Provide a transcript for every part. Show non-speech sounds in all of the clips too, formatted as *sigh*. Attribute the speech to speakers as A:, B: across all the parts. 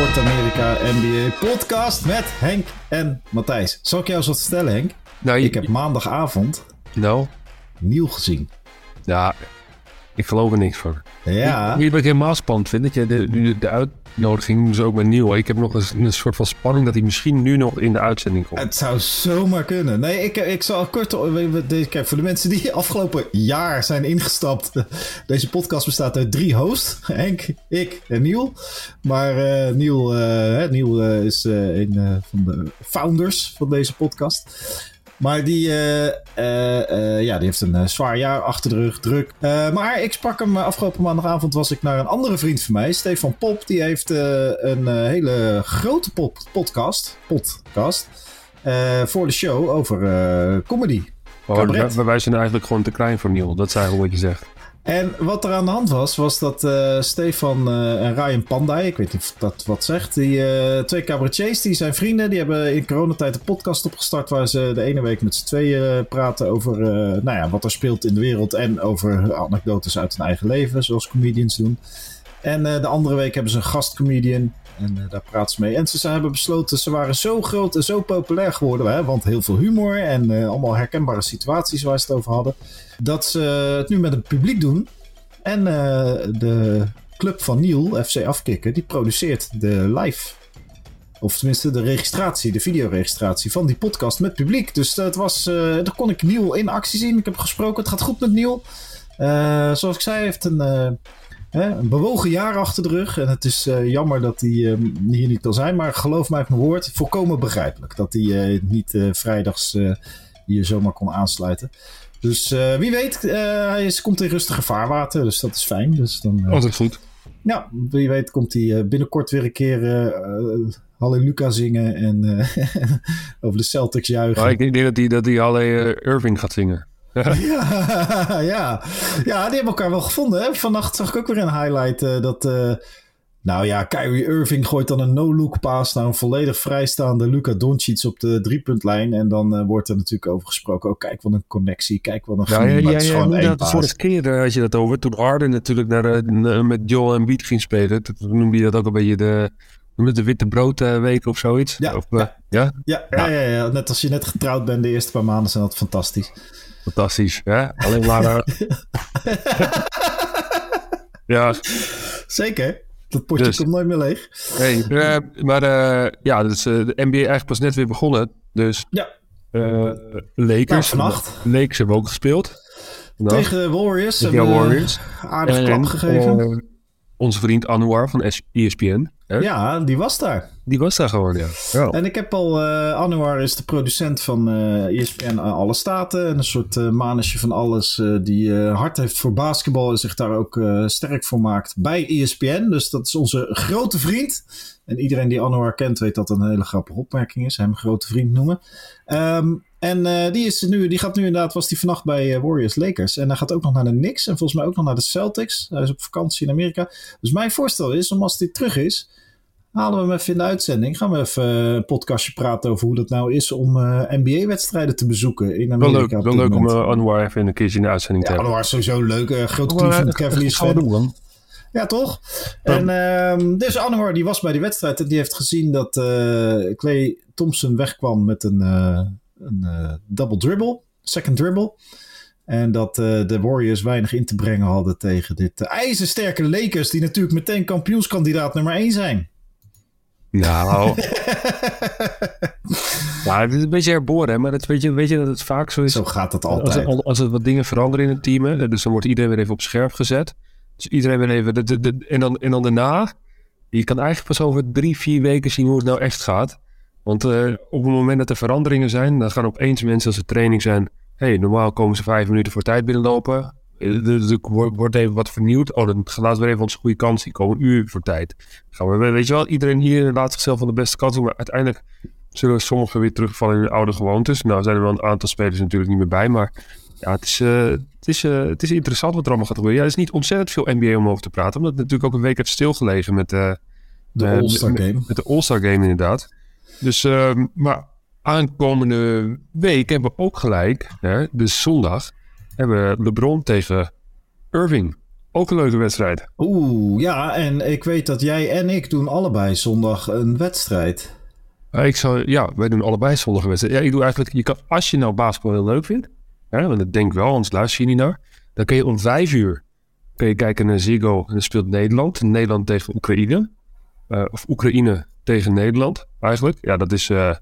A: Sport Amerika NBA podcast met Henk en Matthijs. Zal ik jou eens wat vertellen, Henk?
B: Nou, je-
A: Ik heb maandagavond
B: Nou,
A: Niel gezien.
B: ja, ik geloof er niks van.
A: Ja,
B: ik helemaal spannend vind, dat je de, de, de uitnodiging ze ook met Nieuw. Ik heb nog een, een soort van spanning dat hij misschien nu nog in de uitzending komt.
A: het zou zomaar kunnen. Nee, ik, ik zal kort... Kijk, voor de mensen die *laughs* afgelopen jaar zijn ingestapt. Deze podcast bestaat uit drie hosts. Henk, ik en Niel. Maar eh Niel, eh, hè, Niel eh, is eh, een eh, van de founders van deze podcast. Maar die, eh, eh, eh, ja, die heeft een zwaar jaar achter de rug, druk. Maar ik sprak hem afgelopen maandagavond. Was ik naar een andere vriend van mij, Stefan Pop. Die heeft een hele grote pop podcast, podcast voor de show over comedy. Cabaret.
B: wij, wij zijn eigenlijk gewoon te klein voor Nieuw. Dat is eigenlijk wat je zegt.
A: En wat er aan de hand was, was dat eh, Stefan eh, en Ryan Pandey, ik weet niet of dat wat zegt, die eh, twee cabaretiers, die zijn vrienden, die hebben in coronatijd een podcast opgestart waar ze de ene week met z'n tweeën praten over nou ja, wat er speelt in de wereld en over anekdotes uit hun eigen leven, zoals comedians doen. En de andere week hebben ze een gastcomedian en eh, daar praten ze mee. En ze, hebben besloten, ze waren zo groot en zo populair geworden, hè, want heel veel humor en eh, allemaal herkenbare situaties waar ze het over hadden, dat ze het nu met het publiek doen. En eh, de club van Niel, FC Afkikken, die produceert de live. Of tenminste de registratie, de videoregistratie van die podcast met publiek. Dus dat was, eh daar kon ik Niel in actie zien. Ik heb gesproken, het gaat goed met Niel. Zoals ik zei, heeft een, hè, een bewogen jaar achter de rug. En het is eh, jammer dat hij eh, hier niet kan zijn. Maar geloof mij op mijn woord, volkomen begrijpelijk. Dat hij eh, niet eh, vrijdags hier zomaar kon aansluiten. Dus wie weet, hij is, komt in rustige vaarwater, dus dat is fijn. Dus dan,
B: Altijd goed.
A: ja, wie weet komt hij binnenkort weer een keer Halleluja zingen en *laughs* over de Celtics juichen.
B: Maar ik denk dat hij dat die alle Irving gaat zingen. *laughs*
A: Ja, *laughs* ja. ja, die hebben elkaar wel gevonden. Hè? Vannacht zag ik ook weer een highlight eh, dat... eh, nou ja, Kyrie Irving gooit dan een no-look paas naar een volledig vrijstaande Luka Doncic op de driepuntlijn. En dan eh, wordt er natuurlijk over gesproken. Oh, kijk wat een connectie. Kijk wat een
B: Ja,
A: groen.
B: ja, ja, ja, ja, de vorige keer had je dat over. Toen Harden natuurlijk naar, met Joel en Beat ging spelen. Toen noemde je dat ook een beetje de, noem je het de witte broodweek of zoiets.
A: Ja,
B: Of, ja.
A: Ja, ja, ja, ja, net als je net getrouwd bent de eerste paar maanden zijn dat fantastisch.
B: Fantastisch. Hè? Alleen maar... *laughs* ja,
A: Zeker. Dat potje
B: Dus.
A: komt nooit meer leeg.
B: Hey, eh, maar eh, ja, dus, eh, de NBA eigenlijk pas net weer begonnen. Dus
A: Ja,
B: eh Lakers.
A: Nou.
B: Lakers hebben ook gespeeld. Nou,
A: tegen de Warriors.
B: tegen de Warriors.
A: een Aardige klap
B: En,
A: gegeven.
B: onze vriend Anwar van ESPN. Hè?
A: ja, die was daar.
B: Die was daar gewoon, ja.
A: En ik heb al, eh Anwar is de producent van eh ESPN Alle Staten. En een soort eh manusje van alles eh, die eh, hart heeft voor basketbal en zich daar ook eh, sterk voor maakt bij ESPN. Dus dat is onze grote vriend. En iedereen die Anwar kent weet dat dat een hele grappige opmerking is. Hem grote vriend noemen. Ehm, en eh, die, is nu, die gaat nu inderdaad, was die vannacht bij eh, Warriors Lakers. En hij gaat ook nog naar de Knicks en volgens mij ook nog naar de Celtics. Hij is op vakantie in Amerika. Dus mijn voorstel is, om als hij terug is, halen we hem even in de uitzending. Gaan we even eh, een podcastje praten over hoe dat nou is om eh, NBA-wedstrijden te bezoeken in
B: Wel
A: Amerika.
B: leuk,
A: op
B: wel leuk om eh, Anwar even een keertje in de uitzending te
A: Ja,
B: hebben.
A: dat was sowieso leuk. Eh grote Cleveland Cavaliers fan.
B: doen, man.
A: Ja, toch? En ehm, dus Anwar die was bij die wedstrijd en die heeft gezien dat eh Clay Thompson wegkwam met een, eh, een double dribble, second dribble. En dat eh, de Warriors weinig in te brengen hadden tegen dit ijzersterke Lakers, die natuurlijk meteen kampioenskandidaat nummer 1 zijn.
B: Nou. *laughs* ja, het is een beetje herboren, maar dat, weet, je, weet je dat het vaak zo is.
A: Zo gaat
B: Als
A: altijd.
B: als er wat dingen veranderen in het team, hè, dus dan wordt iedereen weer even op scherp gezet. Dus iedereen weer even. De, de, de- en, dan, en dan daarna. Je kan eigenlijk pas over drie, vier weken zien hoe het nou echt gaat. Want eh, op het moment dat er veranderingen zijn, dan gaan opeens mensen als het training zijn. hey, normaal komen ze vijf minuten voor tijd binnenlopen. Er wordt even wat vernieuwd. Oh, dan laten we even onze goede kans zien. Komen een uur voor tijd. Gaan we, weet je wel, iedereen hier laat zichzelf van de beste kans doen. Maar uiteindelijk zullen sommigen weer terugvallen in hun oude gewoontes. Nou zijn er wel een aantal spelers natuurlijk niet meer bij. Maar ja, het is, eh, het, is, eh, het is interessant wat er allemaal gaat gebeuren. Ja, er is niet ontzettend veel NBA om over te praten. Omdat het natuurlijk ook een week heeft stilgelegen met, eh,
A: De All-Star Game.
B: Met de All-Star Game inderdaad. Dus, ehm, maar aankomende week hebben we ook gelijk, hè, dus zondag, hebben we LeBron tegen Irving. ook een leuke wedstrijd.
A: Oeh, ja, en ik weet dat jij en ik doen allebei zondag een wedstrijd.
B: Ik zou, ja, wij doen allebei zondag een wedstrijd. Ja, ik doe eigenlijk, je kan, als je nou basketbal heel leuk vindt, hè, want dat denk ik wel, anders luister je niet naar, dan kun je om vijf uur kun je kijken naar Ziggo en dan speelt Nederland. Nederland tegen Oekraïne. Uh, of Oekraïne tegen Nederland, eigenlijk. Ja, dat is... Uh,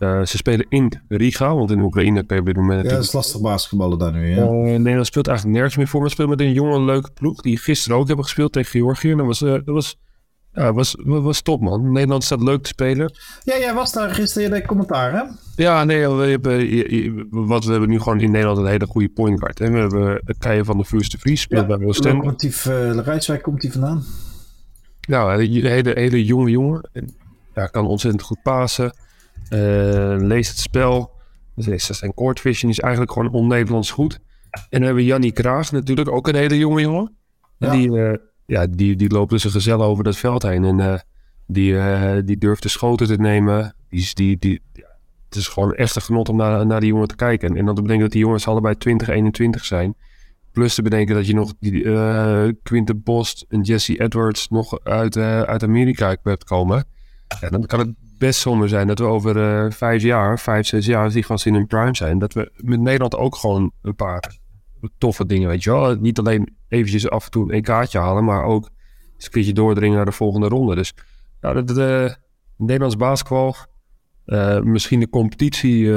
B: uh, ze spelen in Riga, want in Oekraïne kun je op dit moment...
A: Ja, dat is lastig basketballen daar nu, ja.
B: Nederland speelt eigenlijk nergens meer voor. Maar speelt met een jonge, leuke ploeg die gisteren ook hebben gespeeld tegen Georgië. En dat was, dat was, ja, was, was top, man. Nederland staat leuk te spelen.
A: Ja, jij was daar gisteren in de commentaar, hè?
B: Ja, nee, we hebben, wat, we hebben nu gewoon in Nederland een hele goede point guard. Hè? We hebben Keijer van de Vuurs de Vries, speelt
A: ja,
B: bij Oostende.
A: Locomotief Rijswijk komt hij vandaan.
B: Nou, een hele, hele jonge jongen. Ja, kan ontzettend goed pasen. Uh, leest het spel. Dus zijn court vision is eigenlijk gewoon on-Nederlands goed. En dan hebben we Jannie Kraag natuurlijk, ook een hele jonge jongen. Ja. Die, uh, ja, die, die loopt dus een gezel over dat veld heen. En uh, die, die durft de schoten te nemen. Die, die, die, ja, het is gewoon echt een genot om naar, naar die jongen te kijken. En, dan te bedenken dat die jongens allebei 20, 21 zijn. Plus te bedenken dat je nog die, uh, Quinten Post en Jesse Edwards nog uit, uh, uit Amerika hebt komen. Ja, dan kan het best zomaar zijn dat we over uh, vijf jaar, vijf, zes jaar, als die gasten in hun prime zijn, dat we met Nederland ook gewoon een paar toffe dingen, weet je wel. Niet alleen eventjes af en toe een EK'tje halen, maar ook eens een keertje doordringen naar de volgende ronde. Dus ja, dat, de Nederlands basketbal, misschien de competitie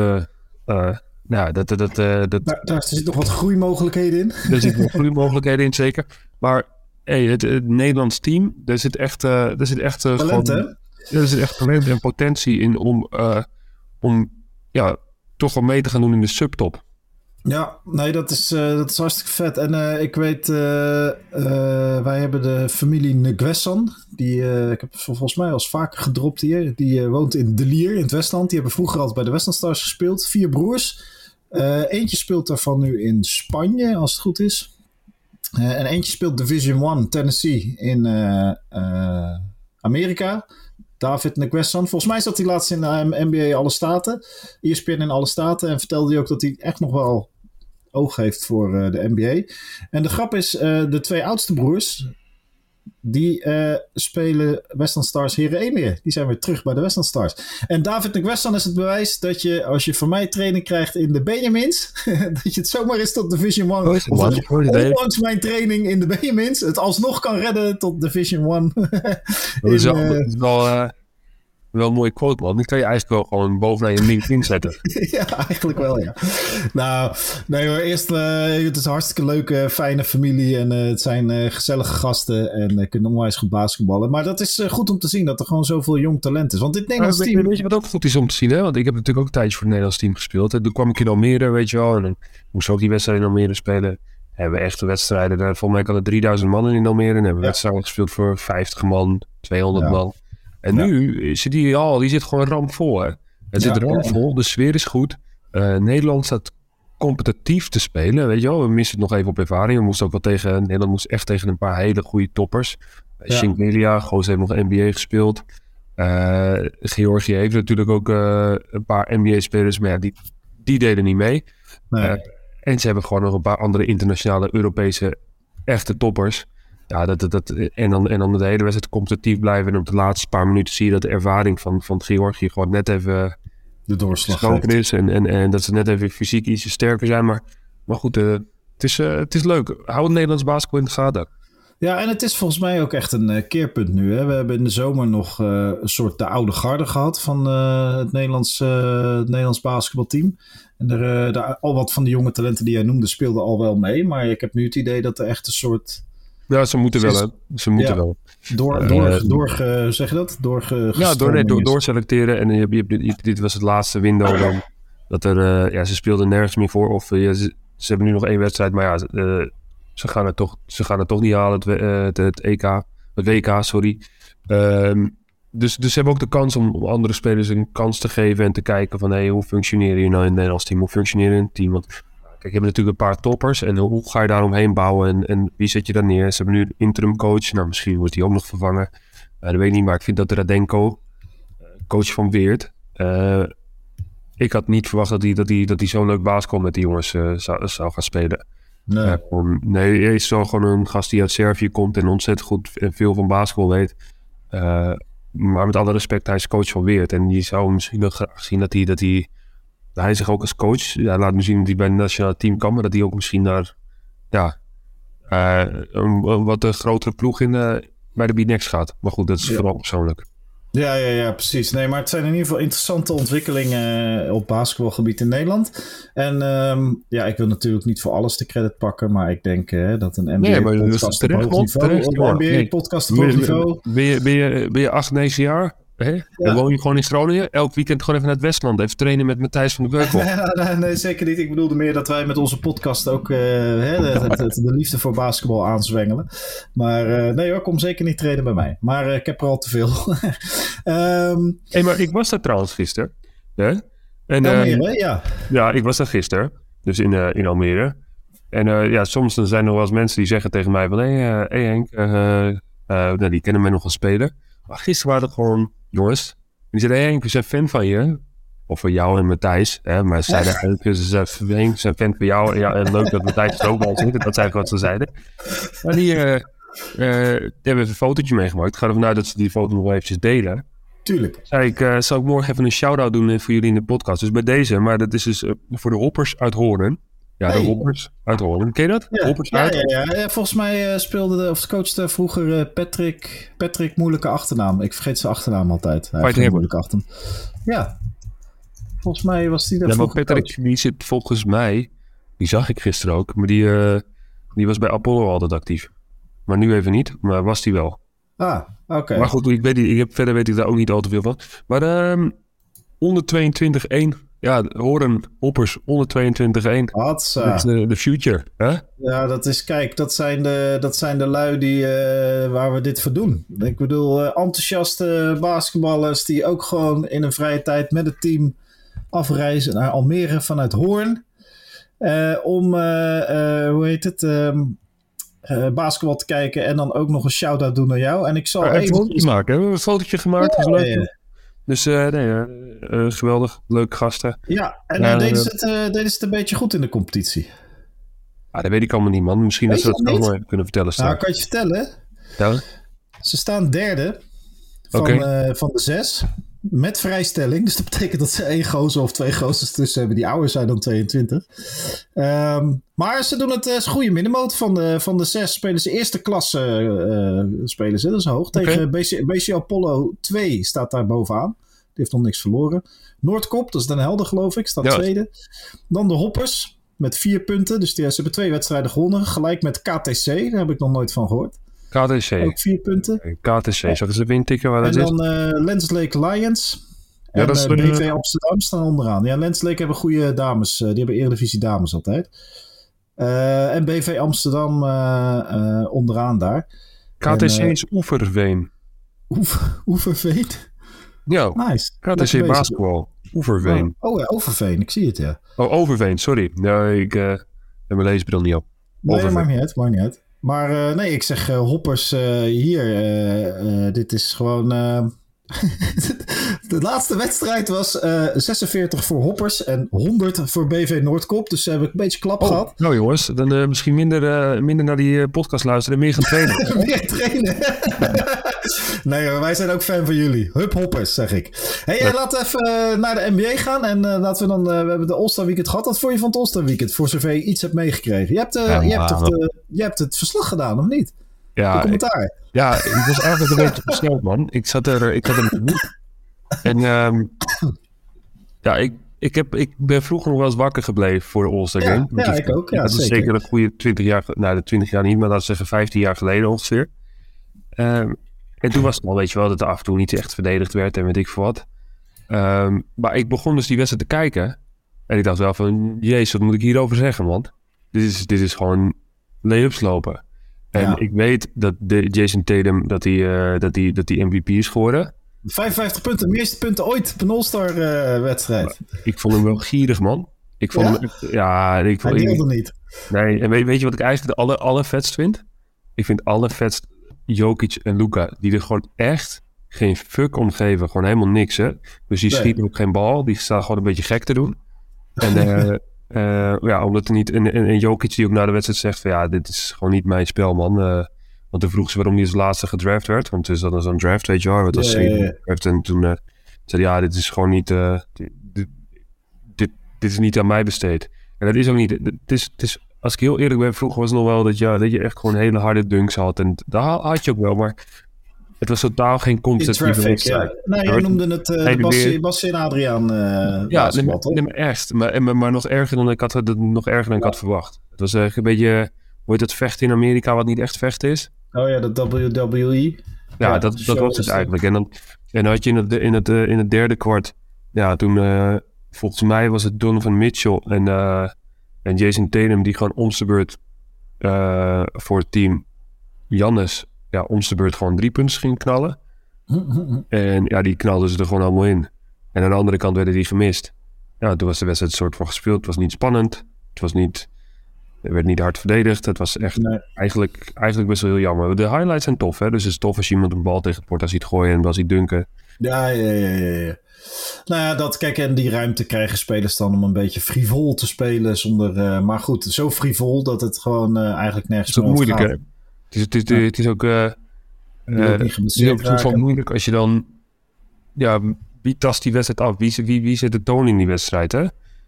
B: nou, dat, dat, dat, dat,
A: daar, daar zit nog wat groeimogelijkheden in.
B: Er zitten nog groeimogelijkheden in, zeker. Maar hey, het, het Nederlands team, daar zit echt, daar zit echt
A: talent,
B: gewoon, Er zit echt talent en potentie in om, om ja, toch wel mee te gaan doen in de subtop.
A: Ja, nee, dat is, uh, dat is hartstikke vet. En uh, ik weet, wij hebben de familie Nguessan. Die, ik heb volgens mij al vaker gedropt hier. Die woont in De Lier in het Westland. Die hebben vroeger altijd bij de Westland Stars gespeeld. Vier broers. eentje speelt daarvan nu in Spanje, als het goed is. en eentje speelt Division 1 Tennessee in Amerika. David Nguessan. Volgens mij zat hij laatst in de NBA Alle Staten. ESPN in Alle Staten. En vertelde hij ook dat hij echt nog wel oog heeft voor uh, de NBA. En de grap is, uh, de twee oudste broers, die uh, spelen Western Stars Heren Emir. Die zijn weer terug bij de Western Stars. En David Nguessan is het bewijs dat je, als je van mij training krijgt in de Benjamins, *laughs* dat je het zomaar is tot Division 1.
B: Oh,
A: of dat je ondanks mijn training in de Benjamins het alsnog kan redden tot Division 1. *laughs*
B: dat is wel, dat is wel een mooie quote, man. Die kan je eigenlijk wel gewoon bovenaan je LinkedIn zetten. *laughs*
A: ja, eigenlijk wel, ja. nou, nee hoor. Eerst, uh, het is een hartstikke leuke, fijne familie. En uh, het zijn uh, gezellige gasten. En kunnen onwijs goed basketballen. Maar dat is goed om te zien dat er gewoon zoveel jong talent is. Want dit Nederlands
B: team... Weet je wat ook goed is om te zien, hè? Want ik heb natuurlijk ook een tijdje voor het Nederlands team gespeeld. Hè? Toen kwam ik in Almere, weet je wel. En dan moest ook die wedstrijd in Almere spelen. Hebben we echte wedstrijden. Daar, volgens mij hadden 3000 man in Almere. En hebben ja. wedstrijden gespeeld voor 50 man, 200 ja. man. En ja. nu zit die al, die zit gewoon rampvol. Hè? Het zit ja, rampvol, de sfeer is goed. Uh, Nederland staat competitief te spelen, weet je wel. We missen het nog even op ervaring. We moesten ook wel tegen, Nederland moest echt tegen een paar hele goede toppers. Ja. Shink Melia, Goos heeft nog NBA gespeeld. Uh, Georgië heeft natuurlijk ook uh, een paar NBA-spelers, maar ja, die, die deden niet mee.
A: Nee.
B: en ze hebben gewoon nog een paar andere internationale Europese echte toppers. Ja, dat, dat, dat, en, dan, en dan de hele wedstrijd competitief blijven. En op de laatste paar minuten zie je dat de ervaring van, van Georgië gewoon net even
A: de doorslag
B: is. En, en, en dat ze net even fysiek ietsje sterker zijn. Maar, maar goed, uh, het, is, uh, het is leuk. Hou het Nederlands basketbal in de gaten.
A: Ja, en het is volgens mij ook echt een uh, keerpunt nu. Hè? We hebben in de zomer nog een soort de oude garde gehad van het, Nederlands, het Nederlands basketbalteam. En er, daar, al wat van de jonge talenten die jij noemde speelden al wel mee. Maar ik heb nu het idee dat er echt een soort
B: ja, ze moeten wel, hè. Ze moeten
A: ja.
B: wel.
A: Door, door, uh, door zeg je dat? Door
B: ja, door, nee, door, doorselecteren. En je, je, dit was het laatste window dan. Dat er, uh, ja, ze speelden nergens meer voor. Of ze, ze, hebben nu nog één wedstrijd, maar ja, ze, gaan het toch, ze gaan het toch niet halen, het, het, het EK. Het WK, sorry. Um, dus, dus ze hebben ook de kans om, om andere spelers een kans te geven en te kijken van hey, hoe functioneer je nou in het Nederlands team? Hoe functioneer je in het team? Want Kijk, je hebt natuurlijk een paar toppers. En hoe ga je daaromheen bouwen? En, en wie zet je dan neer? Ze hebben nu een interim coach. Nou, misschien wordt hij ook nog vervangen. Uh, dat weet ik niet. Maar ik vind dat Radenko, coach van Weert... Uh, ik had niet verwacht dat hij, dat hij, dat hij zo'n leuk baas kon met die jongens uh, zou, zou gaan spelen.
A: Nee.
B: Nee, hij is zo gewoon een gast die uit Servië komt en ontzettend goed en veel van basketbal weet. Eh, maar met alle respect, hij is coach van Weert. En je zou misschien wel graag zien dat hij, dat hij, hij zich ook als coach, ja, laat me zien dat hij bij het nationale team kan, maar dat hij ook misschien naar, ja, eh, een, een wat een grotere ploeg in, eh, bij de B-Next gaat. Maar goed, dat is
A: Ja.
B: vooral persoonlijk.
A: Ja, ja, ja, precies. Nee, maar het zijn in ieder geval interessante ontwikkelingen eh, op basketbalgebied in Nederland. En ehm, ja, ik wil natuurlijk niet voor alles de credit pakken, maar ik denk dat een
B: Nee,
A: NBA-podcast op
B: terecht,
A: hoog niveau,
B: Terecht,
A: een.
B: Nee.
A: NBA-podcast op
B: Ben
A: hoog
B: je,
A: niveau.
B: ben, je, ben, je, ben je acht, negen jaar? Hè? Dan woon je gewoon in Groningen. Elk weekend gewoon even naar het Westland. Even trainen met Matthijs van de *laughs* Beukel.
A: Nee, zeker niet. Ik bedoelde meer dat wij met onze podcast ook eh, hè, de, de, de- de liefde voor basketbal aanzwengelen. Maar eh, nee hoor, kom zeker niet trainen bij mij. Maar eh, ik heb er al te veel. *laughs* Ehm
B: maar ik was daar trouwens gisteren. Hè? En,
A: Almere, ja.
B: ja, ik was daar gisteren. Dus in, in Almere. En ja, soms dan zijn er wel eens mensen die zeggen tegen mij van... Hé hey, hey Henk, nou, die kennen mij nog wel spelen. Maar gisteren waren het gewoon jongens. En die zeiden, hey we zijn fan van je. Of van jou en Matthijs. Hè? Maar ze zeiden eigenlijk, ze zijn, fan van jou. En, ja, en leuk dat Matthijs er ook bij zit. Dat is eigenlijk wat ze zeiden. Maar die, eh, eh, die hebben even een fotootje meegemaakt. Ik ga ervan uit dat ze die foto nog wel eventjes delen.
A: Tuurlijk.
B: Zei ik, eh, zal ik morgen even een shout-out doen voor jullie in de podcast. Dus bij deze, maar dat is dus voor de hoppers uit Hoorn. Ja, de hoppers uit Hoorn. Ken je dat?
A: Ja,
B: Hoppers
A: ja,
B: uit?
A: ja, ja. Ja, Volgens mij eh, speelde de, of coachte vroeger eh, Patrick, Patrick moeilijke achternaam. Ik vergeet zijn achternaam altijd. Hij heeft moeilijke achternaam. Ja. Volgens mij was die daar
B: Ja, maar Patrick, die zit volgens mij, die zag ik gisteren ook, maar die, eh, die was bij Apollo altijd actief. Maar nu even niet, maar was die wel.
A: coach. Ah, oké.
B: Maar goed, ik weet, niet- ik heb, verder weet ik daar ook niet al te veel van. Maar ehm onder 22-1, ja, Hoorn, hoppers, onder 22-1.
A: Hatsa.
B: Dat is de, future, hè?
A: Ja, dat is, kijk, dat zijn de, dat zijn de lui die, eh, waar we dit voor doen. Ik bedoel, eh, enthousiaste basketballers die ook gewoon in een vrije tijd met het team afreizen naar Almere vanuit Hoorn. eh, om, hoe heet het, eh, basketbal te kijken en dan ook nog een shout-out doen naar jou. En ik zal
B: Oh, even maken. Hebben we een fotootje gemaakt? Dat is leuk.
A: Ja, ja.
B: Dus eh, nee, eh, eh, geweldig. Leuke gasten.
A: Ja, en deden, ze het, eh, deden ze het een beetje goed in de competitie?
B: Ah, dat weet ik allemaal niet, man. Misschien
A: Weet
B: dat ze dat nog even kunnen vertellen
A: Nou,
B: straks.
A: kan je vertellen,
B: Ja?
A: Ze staan derde van, eh, van de zes. Met vrijstelling. Dus dat betekent dat ze één gozer of twee gozers tussen hebben die ouder zijn dan 22. Ehm, maar ze doen het uh, goede middenmoot. Van de, van de zes spelen ze eerste klasse eh, spelen ze. Dat is hoog. Tegen BC, BC Apollo 2 staat daar bovenaan. Die heeft nog niks verloren. Noordkop, dat is Den Helder geloof ik, staat
B: Ja.
A: tweede. Dan de Hoppers met vier punten. Dus die, ze hebben twee wedstrijden gewonnen. Gelijk met KTC, daar heb ik nog nooit van gehoord.
B: KTC.
A: Ook vier punten.
B: KTC. Zal ik eens even intikken waar
A: En
B: dat is?
A: dan eh Lens Lake Lions.
B: Ja,
A: en
B: dat is
A: eh,
B: de-
A: BV Amsterdam staan onderaan. Ja, Lens Lake hebben goede dames. eh, die hebben Eredivisie dames altijd. Eh, en BV Amsterdam eh, eh, onderaan daar.
B: KTC
A: en, eh,
B: is Oeverveen.
A: Oever, *laughs* Oeverveen.
B: Ja,
A: Nice.
B: KTC
A: bezig.
B: basketbal. Oeverveen.
A: Oh, oh ja, Overveen. Ik zie het, ja.
B: Oh, Overveen, sorry. Nee, ik eh, heb mijn leesbril niet op.
A: Nee, dat
B: Overveen.
A: maakt niet uit. Maakt niet uit. Maar eh, nee, ik zeg eh, hoppers eh, hier. dit is gewoon... eh, *laughs* de laatste wedstrijd was eh 46 voor hoppers en 100 voor BV Noordkop. Dus ze hebben een beetje klap
B: Oh,
A: gehad.
B: nou jongens, dan eh, misschien minder, eh, minder naar die eh, podcast luisteren en meer gaan *laughs* trainen.
A: Weer trainen. *laughs* nee hoor, wij zijn ook fan van jullie. Hup hoppers, zeg ik. Hey, eh, laten we even eh, naar de NBA gaan. En eh, laten we dan... eh, we hebben de All-Star Weekend gehad. Wat vond je van het All-Star Weekend? Voor zover je iets hebt meegekregen. Je hebt, eh,
B: Ja,
A: je, hebt toch de- je hebt het verslag gedaan, of niet? De
B: ja, ik,
A: commentaar.
B: Ja, ik was eigenlijk een beetje versneld, man. Ik zat er, ik had hem. En ehm, ja, ik, ik, heb, ik ben vroeger nog wel eens wakker gebleven voor de All-Star
A: Ja,
B: Game.
A: ja, ik ook, ja,
B: dat is
A: zeker.
B: een goede 20 jaar, nou de 20 jaar niet, maar laten we zeggen 15 jaar geleden ongeveer. Ehm, en toen was het al, weet je wel, dat er af en toe niet echt verdedigd werd en weet ik veel wat. Ehm, maar ik begon dus die wedstrijd te kijken. En ik dacht wel van, jezus, wat moet ik hierover zeggen, man? Dit is, dit is gewoon layups lopen. En
A: Ja.
B: ik weet dat de Jason Tatum, dat hij eh, dat die, dat die MVP is geworden.
A: 55 punten, meeste punten ooit op een All-Star eh, wedstrijd.
B: Ik vond hem wel gierig, man. Ik vond
A: Ja?
B: hem echt- ja, ik
A: Hij
B: vond,
A: deelde niet.
B: nee, en weet, weet je wat ik eigenlijk de aller, allervetst vind? Ik vind allervetst Jokic en Luca, die er gewoon echt geen fuck om geven. Gewoon helemaal niks, hè. Dus die
A: Nee.
B: schieten ook geen bal. Die staan gewoon een beetje gek te doen. En, *laughs* eh, Uh, ja, omdat er niet... En, en, en Jokic die ook na de wedstrijd zegt van... Ja, dit is gewoon niet mijn spel, man. Uh, want toen vroeg ze waarom hij als laatste gedraft werd. Want het is dan zo'n draft, weet je wel. Was ja, ja, ja. En toen uh, zei ja, dit is gewoon niet... Dit, dit, dit, dit, is niet aan mij besteed. En dat is ook niet... Het is, het is, als ik heel eerlijk ben, vroeger was het nog wel dat, ja, dat je echt gewoon hele harde dunks had. En daar had je ook wel, maar het was totaal geen competitieve wedstrijd.
A: Ja. Nee, je noemde het uh, Bassi, en Adriaan uh,
B: Ja, nee, nee, maar ergst. Maar, maar, maar, nog erger dan ik had, nog erger dan ik had verwacht. Het was echt een beetje, hoe het vechten in Amerika wat niet echt vechten is?
A: Oh ja, de WWE.
B: Ja, ja dat, dat was het eigenlijk. En dan, en dan had je in het, in het, in het derde kwart, ja, toen volgens mij was het Donovan Mitchell en, en Jason Tatum die gewoon om zijn beurt voor het team Jannes ja, om de beurt gewoon drie punten ging knallen. En ja, die knalden ze er gewoon allemaal in. En aan de andere kant werden die gemist. Ja, toen was de wedstrijd een soort van gespeeld. Het was niet spannend. Het was niet... Er werd niet hard verdedigd. Het was echt eigenlijk, eigenlijk best wel heel jammer. De highlights zijn tof, hè. Dus het is tof als je iemand een bal tegen het porta ziet gooien en dan ziet dunken.
A: Ja, ja, ja, ja, ja. Nou ja, dat, kijk, en die ruimte krijgen spelers dan om een beetje frivol te spelen zonder... Uh, maar goed, zo frivol dat het gewoon uh, eigenlijk nergens
B: meer moeilijk, hè? Het is, het is, het is ook, uh, uh, het is ook soms wel moeilijk als je dan... Ja, wie tast die wedstrijd af? Wie, wie, wie zet de toon in die wedstrijd, hè?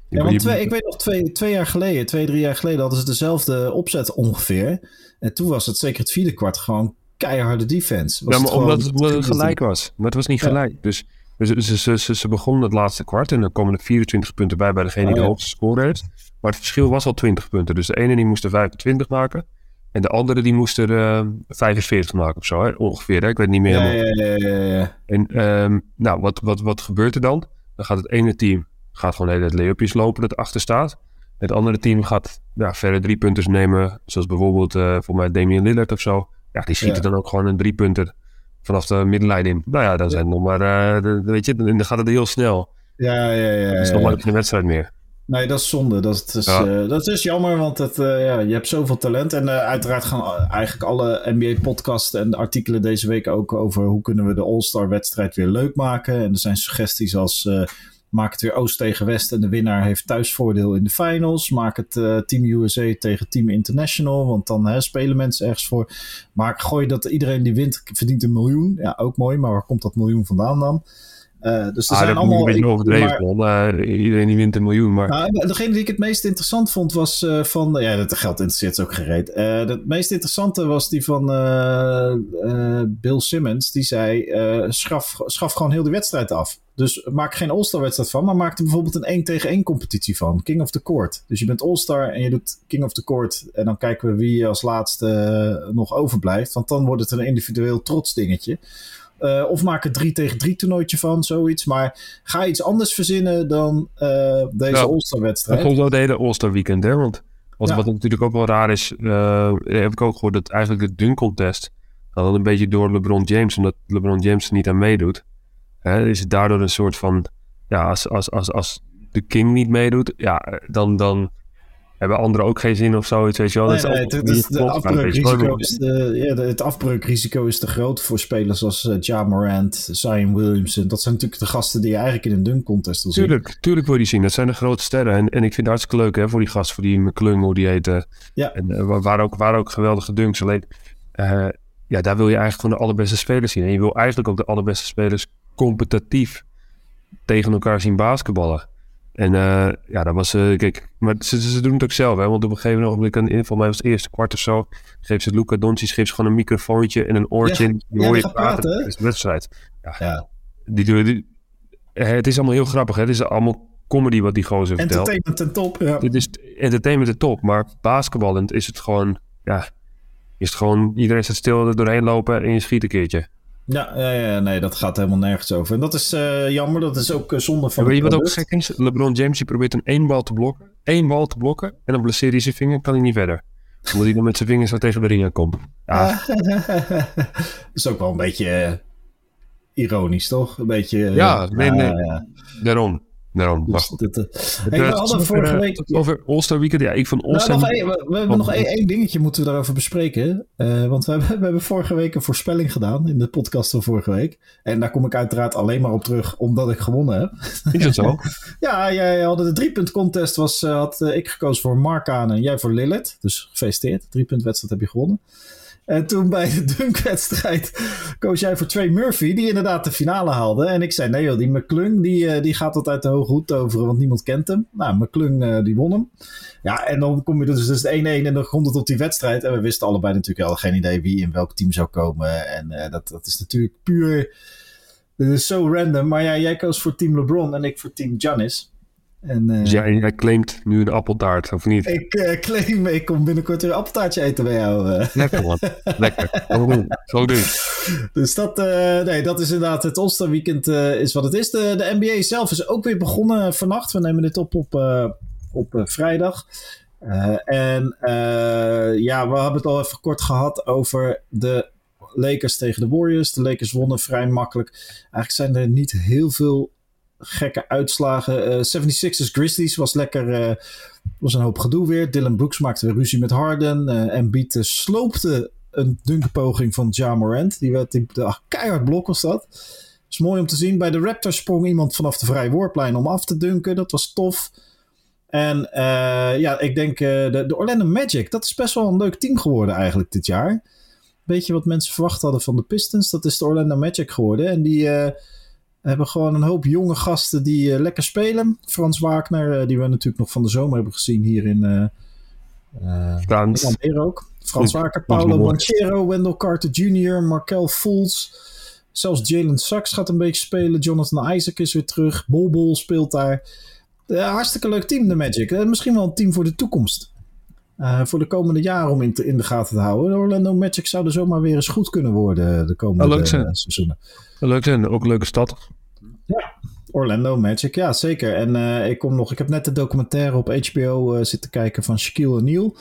A: Ja, want twee, ik weet nog, twee, twee jaar geleden, twee, drie jaar geleden hadden ze dezelfde opzet ongeveer. En toen was het zeker het vierde kwart gewoon keiharde defense.
B: Was ja, maar omdat, het, omdat het gelijk was. Maar het was niet gelijk. Dus, dus ze, ze, ze, ze begonnen het laatste kwart en dan komen er 24 punten bij bij degene die oh, de hoogste score heeft. Maar het verschil was al 20 punten. Dus de ene die moest er 25 maken. En de andere die moest er uh, 45 maken of zo, hè? ongeveer. Hè? Ik weet niet meer
A: ja, ja, ja, ja,
B: En um, nou, wat, wat, wat gebeurt er dan? Dan gaat het ene team gaat gewoon hele layupjes lopen dat achter staat. Het andere team gaat ja, verder drie punters nemen. Zoals bijvoorbeeld uh, voor mij Damian Lillard of zo. Ja, die schieten dan ook gewoon een drie punter vanaf de middenlijn in. Nou ja, dan zijn nog maar, uh, de, weet je, dan gaat het heel snel.
A: Ja, ja, ja.
B: Het is nog maar geen wedstrijd meer.
A: Nee, dat is zonde. Dat is, uh, dat is jammer, want het, uh, ja, je hebt zoveel talent. En uh, uiteraard gaan eigenlijk alle NBA-podcasts en artikelen deze week ook over hoe kunnen we de All-Star-wedstrijd weer leuk maken. En er zijn suggesties als maak het weer Oost tegen West en de winnaar heeft thuisvoordeel in de finals. Maak het Team USA tegen Team International, want dan hè, spelen mensen ergens voor. Maar gooi dat iedereen die wint verdient een miljoen. Ja, ook mooi, maar waar komt dat miljoen vandaan dan? Uh, dus er ah, zijn allemaal. Een
B: beetje overdreven, maar, iedereen die wint een miljoen. Maar...
A: Nou, degene die ik het meest interessant vond was uh, van. Ja, dat geld interesseert ook gereed. Uh, het meest interessante was die van Bill Simmons. Die zei: schaf, schaf gewoon heel de wedstrijd af. Dus maak geen All-Star wedstrijd van, maar maak er bijvoorbeeld een 1 tegen 1 competitie van. King of the Court. Dus je bent All-Star en je doet King of the Court. En dan kijken we wie als laatste nog overblijft. Want dan wordt het een individueel trots dingetje. Uh, of maak er 3 tegen 3 toernooitje van, zoiets. Maar ga iets anders verzinnen dan uh, deze ja, All-Star wedstrijd.
B: Dat komt de hele All-Star weekend, hè? Want wat, ja. wat natuurlijk ook wel raar is, uh, heb ik ook gehoord dat eigenlijk de dunk contest dat een beetje door LeBron James, omdat LeBron James er niet aan meedoet, hè, is het daardoor een soort van, ja, als, als, als, als de King niet meedoet, ja, dan, dan hebben anderen ook geen zin of zoiets, weet je wel.
A: Nee, nee, het, de afbreukrisico is de, ja, het afbreukrisico is te groot voor spelers als uh, Ja Morant, Zion Williamson. Dat zijn natuurlijk de gasten die je eigenlijk in een dunk contest wil
B: zien. Tuurlijk, tuurlijk wil je die zien. Dat zijn de grote sterren. En, en ik vind het hartstikke leuk hè, voor die gasten, voor die McClung, hoe die heet.
A: ja.
B: En uh, waar, ook, waar ook geweldige dunks. Alleen, ja, daar wil je eigenlijk gewoon de allerbeste spelers zien. En je wil eigenlijk ook de allerbeste spelers competitief tegen elkaar zien basketballen. En uh, ja, dat was, uh, kijk, maar ze, ze, doen het ook zelf, hè, want op een gegeven moment, in ieder geval mij was het eerste kwart of zo, geeft ze Luca Doncic, geeft ze gewoon een microfoontje en een oortje ja, die hoor je praten, is een wedstrijd. Ja, ja. Die, die, die, het is allemaal heel grappig, hè, het is allemaal comedy wat die gozer vertelt.
A: Entertainment ten top, ja.
B: Het is entertainment ten top, maar basketballend is het gewoon, ja, is het gewoon, iedereen staat stil er doorheen lopen en je schiet een keertje.
A: Ja, ja, ja, nee, dat gaat helemaal nergens over. En dat is uh, jammer, dat is ook uh, zonde van.
B: weet je wat ook gek is? LeBron James die probeert een één bal te blokken. één bal te blokken en dan blesseert hij zijn vinger, kan hij niet verder. Omdat hij dan met zijn vingers zo tegen de ring komt. Ja.
A: dat *laughs* is ook wel een beetje uh, ironisch, toch? Een beetje.
B: ja, nee, nee. Daarom. Daarom,
A: Dus hey, we hadden
B: over,
A: vorige week...
B: Over All-Star Weekend. Ja, ik vond
A: Nou,
B: All-Star
A: we, we hebben nog één, één dingetje moeten we daarover bespreken. Eh, want we hebben, we hebben vorige week een voorspelling gedaan in de podcast van vorige week. En daar kom ik uiteraard alleen maar op terug omdat ik gewonnen heb.
B: Is dat zo? *laughs*
A: Ja, jij had de driepunt contest. Was, eh, had ik gekozen voor Markane en jij voor Lilith. Dus gefeliciteerd. Driepunt wedstrijd heb je gewonnen. En toen bij de dunkwedstrijd koos jij voor twee Murphy, die inderdaad de finale haalde. En ik zei, nee joh, die McClung, die, eh, die gaat tot uit de hoge hoed toveren, want niemand kent hem. Nou, McClung, eh, die won hem. Ja, en dan kom je dus, dus het 1-1 en dan komt het op die wedstrijd. En we wisten allebei natuurlijk al geen idee wie in welk team zou komen. En eh, dat, dat is natuurlijk puur... Is zo random. Maar ja, jij koos voor team LeBron en ik voor team Giannis. En eh,
B: Dus jij, jij claimt nu een appeltaart, of niet?
A: ik eh, claim, ik kom binnenkort weer een appeltaartje eten bij jou. eh.
B: Lekker man. *laughs* Lekker. Zo doen. Zo doen.
A: Dus dat, eh, nee, dat is inderdaad het All-Star Weekend eh, is wat het is. De, de NBA zelf is ook weer begonnen vannacht. We nemen dit op op, eh, op eh, vrijdag. Eh, en eh, ja, we hebben het al even kort gehad over de Lakers tegen de Warriors. De Lakers wonnen vrij makkelijk. Eigenlijk zijn er niet heel veel gekke uitslagen. Eh 76ers Grizzlies was lekker. eh, was een hoop gedoe weer. Dylan Brooks maakte weer ruzie met Harden. eh Embiid sloopte een dunkerpoging van Ja Morant. Die werd die, ah, keihard blok was dat. is mooi om te zien. Bij de Raptors sprong iemand vanaf de vrije woordplein om af te dunken. Dat was tof. En ja, ik denk de, de Orlando Magic. Dat is best wel een leuk team geworden eigenlijk dit jaar. Beetje wat mensen verwacht hadden van de Pistons. Dat is de Orlando Magic geworden. En die eh, hebben gewoon een hoop jonge gasten die eh, lekker spelen. Frans Wagner, eh, die we natuurlijk nog van de zomer hebben gezien hier in... eh eh,
B: Frans.
A: Ook. Frans
B: is
A: Paolo. Banchero, Wendell Carter Jr., Markel Fultz. Zelfs Jalen Sachs gaat een beetje spelen. Jonathan Isaac is weer terug. Bol Bol speelt daar. Hartstikke leuk team, de Magic. Misschien wel een team voor de toekomst. Eh, voor de komende jaren om in, te- in de gaten te houden. De Orlando Magic zouden zomaar weer eens goed kunnen worden de komende
B: Oh, leuk zijn.
A: eh, seizoenen.
B: Leuk zijn. Ook een leuke stad.
A: Orlando Magic, ja zeker. En eh, ik, kom nog, ik heb net de documentaire op HBO eh, zitten kijken van Shaquille O'Neal.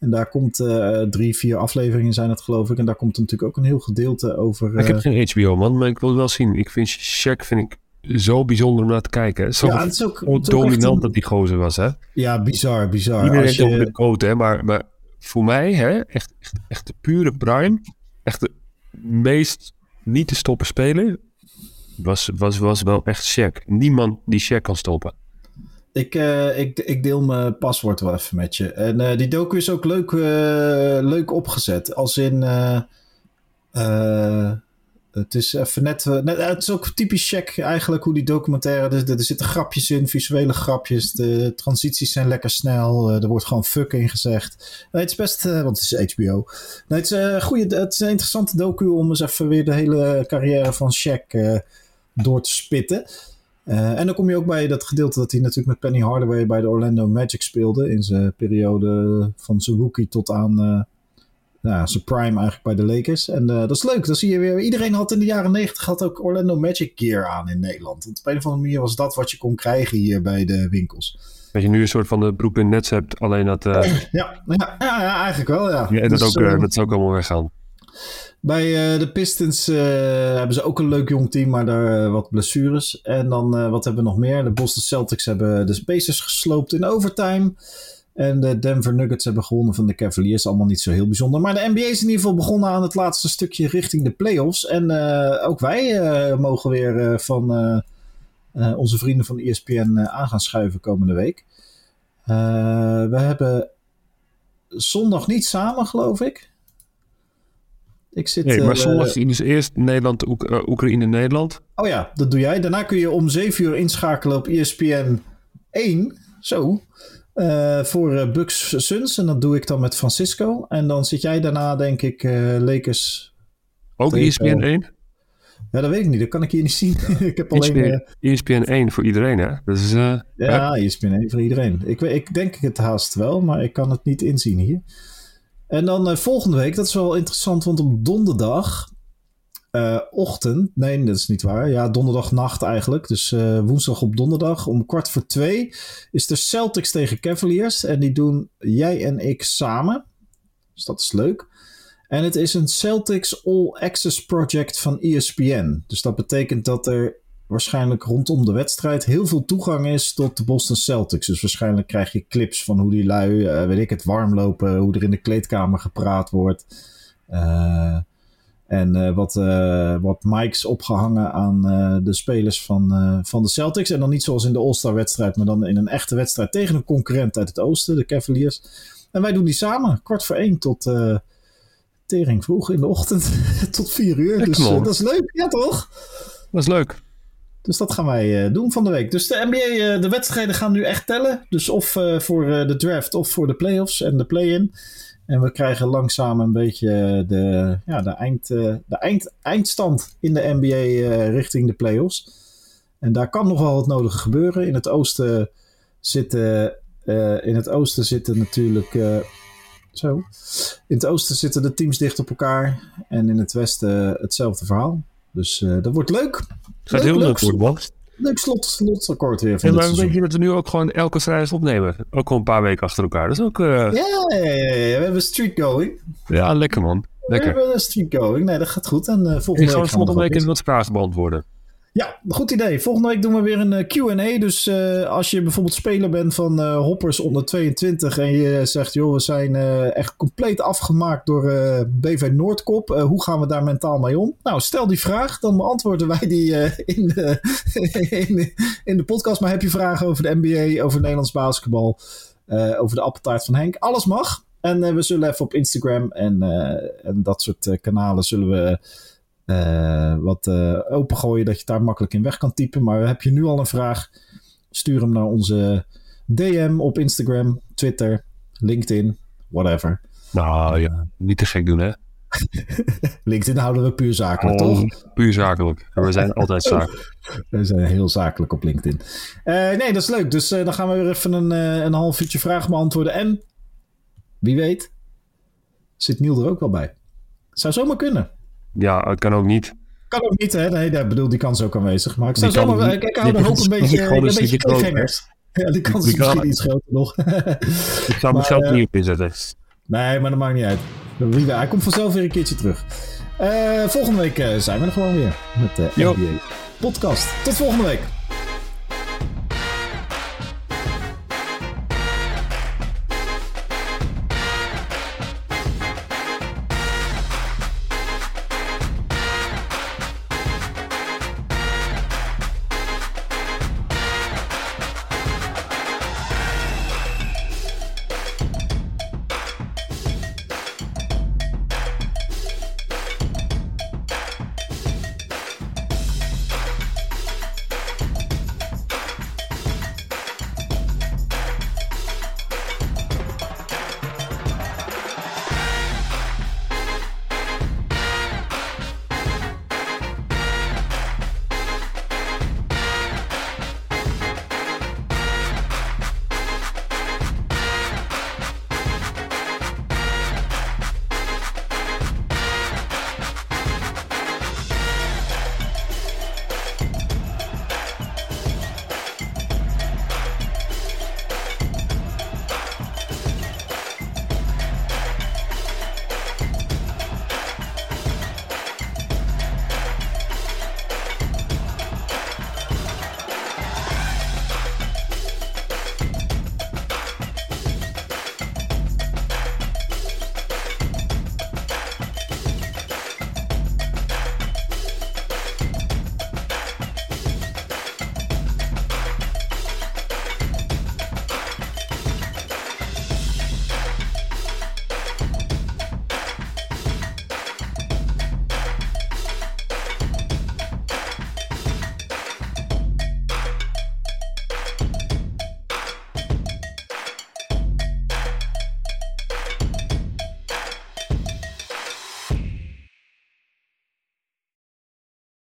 A: En daar komt eh, drie, vier afleveringen zijn het geloof ik. En daar komt natuurlijk ook een heel gedeelte over.
B: Ik heb
A: eh,
B: geen HBO man, maar ik wil het wel zien. Ik vind Shaq vind ik zo bijzonder om naar te kijken. Zo
A: ja, het is ook, het is ook echt
B: dominant
A: een-
B: dat die gozer was, hè?
A: Ja, bizar, bizar.
B: Iedereen heeft over
A: je,
B: de quote, hè? Maar, maar voor mij, hè, echt, echt, echt de pure prime, echt de meest niet te stoppen speler, was, was, was wel echt Shaq. Niemand die Shaq kan stoppen.
A: ik, eh, ik, ik deel mijn paswoord wel even met je. En eh, die docu is ook leuk, eh, leuk opgezet. Als in. Eh, eh, het is even net, eh, net. Het is ook typisch check eigenlijk hoe die documentaire. Er, er zitten grapjes in, visuele grapjes. De transities zijn lekker snel. eh, er wordt gewoon fuck in gezegd. Het is best. eh, want het is HBO. Het, is, eh, goeie, het is een interessante docu om eens even weer de hele carrière van Shaq eh, door te spitten. Eh, en dan kom je ook bij dat gedeelte dat hij natuurlijk met Penny Hardaway bij de Orlando Magic speelde. In zijn periode van zijn rookie tot aan eh, nou, zijn prime eigenlijk bij de Lakers. En eh, dat is leuk. Dan zie je weer. Iedereen had in de jaren negentig had ook Orlando Magic gear aan in Nederland. Want op een of andere manier was dat wat je kon krijgen hier bij de winkels.
B: Dat je nu een soort van de Brooklyn Nets hebt, alleen dat, eh,
A: Ja, ja, ja, eigenlijk wel. Ja.
B: ja, dat,
A: Dus,
B: ook, eh, dat is ook allemaal weggaan.
A: Bij de Pistons hebben ze ook een leuk jong team, maar daar wat blessures. En dan, wat hebben we nog meer? De Boston Celtics hebben de Pacers gesloopt in overtime. En de Denver Nuggets hebben gewonnen van de Cavaliers. Allemaal niet zo heel bijzonder. Maar de NBA is in ieder geval begonnen aan het laatste stukje richting de playoffs. En eh, ook wij eh, mogen weer eh, van onze vrienden van ESPN aan gaan schuiven komende week. We hebben zondag niet samen, geloof ik. Ik zit,
B: Nee, maar zondag dus eerst Nederland, Oek- Oekraïne, Nederland.
A: Oh ja, dat doe jij. Daarna kun je om 7 uur inschakelen op ESPN 1. Zo. Eh, voor eh, Bucks Suns. En dat doe ik dan met Francisco. En dan zit jij daarna, denk ik, eh Lakers.
B: Ook E
A: Tegen-
B: ESPN 1.
A: Ja, dat weet ik niet. Dat kan ik hier niet zien. *laughs* ik heb alleen. eh,
B: ESPN, ESPN 1 voor iedereen, hè? Dat is, hè?
A: ja, ESPN 1 voor iedereen. Ik, ik denk het haast wel, maar ik kan het niet inzien hier. En dan volgende week, dat is wel interessant, want op donderdag. Eh, ochtend, nee, dat is niet waar. Ja, donderdagnacht eigenlijk. Dus eh, woensdag op donderdag om kwart voor twee is de Celtics tegen Cavaliers. En die doen jij en ik samen. Dus dat is leuk. En het is een Celtics All Access Project van ESPN. Dus dat betekent dat er waarschijnlijk rondom de wedstrijd heel veel toegang is tot de Boston Celtics. Dus waarschijnlijk krijg je clips van hoe die lui, uh, weet ik het, warm lopen, hoe er in de kleedkamer gepraat wordt. Uh, en uh, wat, wat mics opgehangen aan de spelers van, van de Celtics. En dan niet zoals in de All-Star wedstrijd, maar dan in een echte wedstrijd tegen een concurrent uit het oosten, de Cavaliers. En wij doen die samen, kwart voor één tot tering vroeg in de ochtend *laughs* tot vier uur. dus dat is leuk, ja toch?
B: Dat is leuk.
A: Dus dat gaan wij uh, doen van de week. Dus de NBA, uh, de wedstrijden gaan nu echt tellen. Dus of uh, voor de draft of voor de playoffs en de play-in. En we krijgen langzaam een beetje de, ja, de, eind, de eind, eindstand in de NBA richting de playoffs. En daar kan nog wel wat nodig gebeuren. In het oosten zitten, in het oosten zitten natuurlijk... zo. In het oosten zitten de teams dicht op elkaar. En in het westen hetzelfde verhaal. Dus dat wordt leuk.
B: Het gaat heel leuk worden, man.
A: Leuk slot, slotakkoord weer van
B: ja, maar weet je dat we nu ook gewoon elke strijd opnemen? Ook al een paar weken achter elkaar. Dat is ook... Uh...
A: Ja, ja, ja, ja, we hebben street going.
B: Ja, lekker man. Lekker.
A: We hebben een street going. Nee, dat gaat goed. En uh, volgende
B: Ik week ga volgende week even wat vragen beantwoorden.
A: Ja, goed idee. Volgende week doen we weer een uh, Q&A. Dus uh, als je bijvoorbeeld speler bent van uh, Hoppers onder 22 en je zegt, joh, we zijn echt compleet afgemaakt door BV Noordkop. hoe gaan we daar mentaal mee om? Nou, stel die vraag, dan beantwoorden wij die in, de, *laughs* in, de, in, de podcast. Maar heb je vragen over de NBA, over Nederlands basketbal, over de appeltaart van Henk? Alles mag. En we zullen even op Instagram en, en dat soort kanalen zullen we uh, wat uh, opengooien, dat je daar makkelijk in weg kan typen. Maar heb je nu al een vraag, stuur hem naar onze DM op Instagram, Twitter, LinkedIn, whatever.
B: Nou ja, niet te gek doen hè. *laughs*
A: LinkedIn houden we puur zakelijk, oh, toch?
B: Puur zakelijk. We zijn altijd *laughs* zakelijk.
A: we zijn heel zakelijk op LinkedIn. Uh, nee, dat is leuk. Dus dan gaan we weer even een, een half uurtje vragen beantwoorden. En wie weet, zit Niel er ook wel bij. Zou zomaar kunnen.
B: Ja, het kan ook niet.
A: Kan ook niet, hè? Nee, ik bedoel, die kans is ook aanwezig. Maar ik zou zo maar... Ik hou er ook een beetje, een beetje cliffhangers. *laughs* Ja, die kans is misschien iets groter nog. *laughs*
B: ik zou mezelf niet op inzetten.
A: Nee, maar dat maakt niet uit. Hij komt vanzelf weer een keertje terug. Uh, volgende week uh, zijn we er gewoon weer met de NBA podcast. Tot volgende week.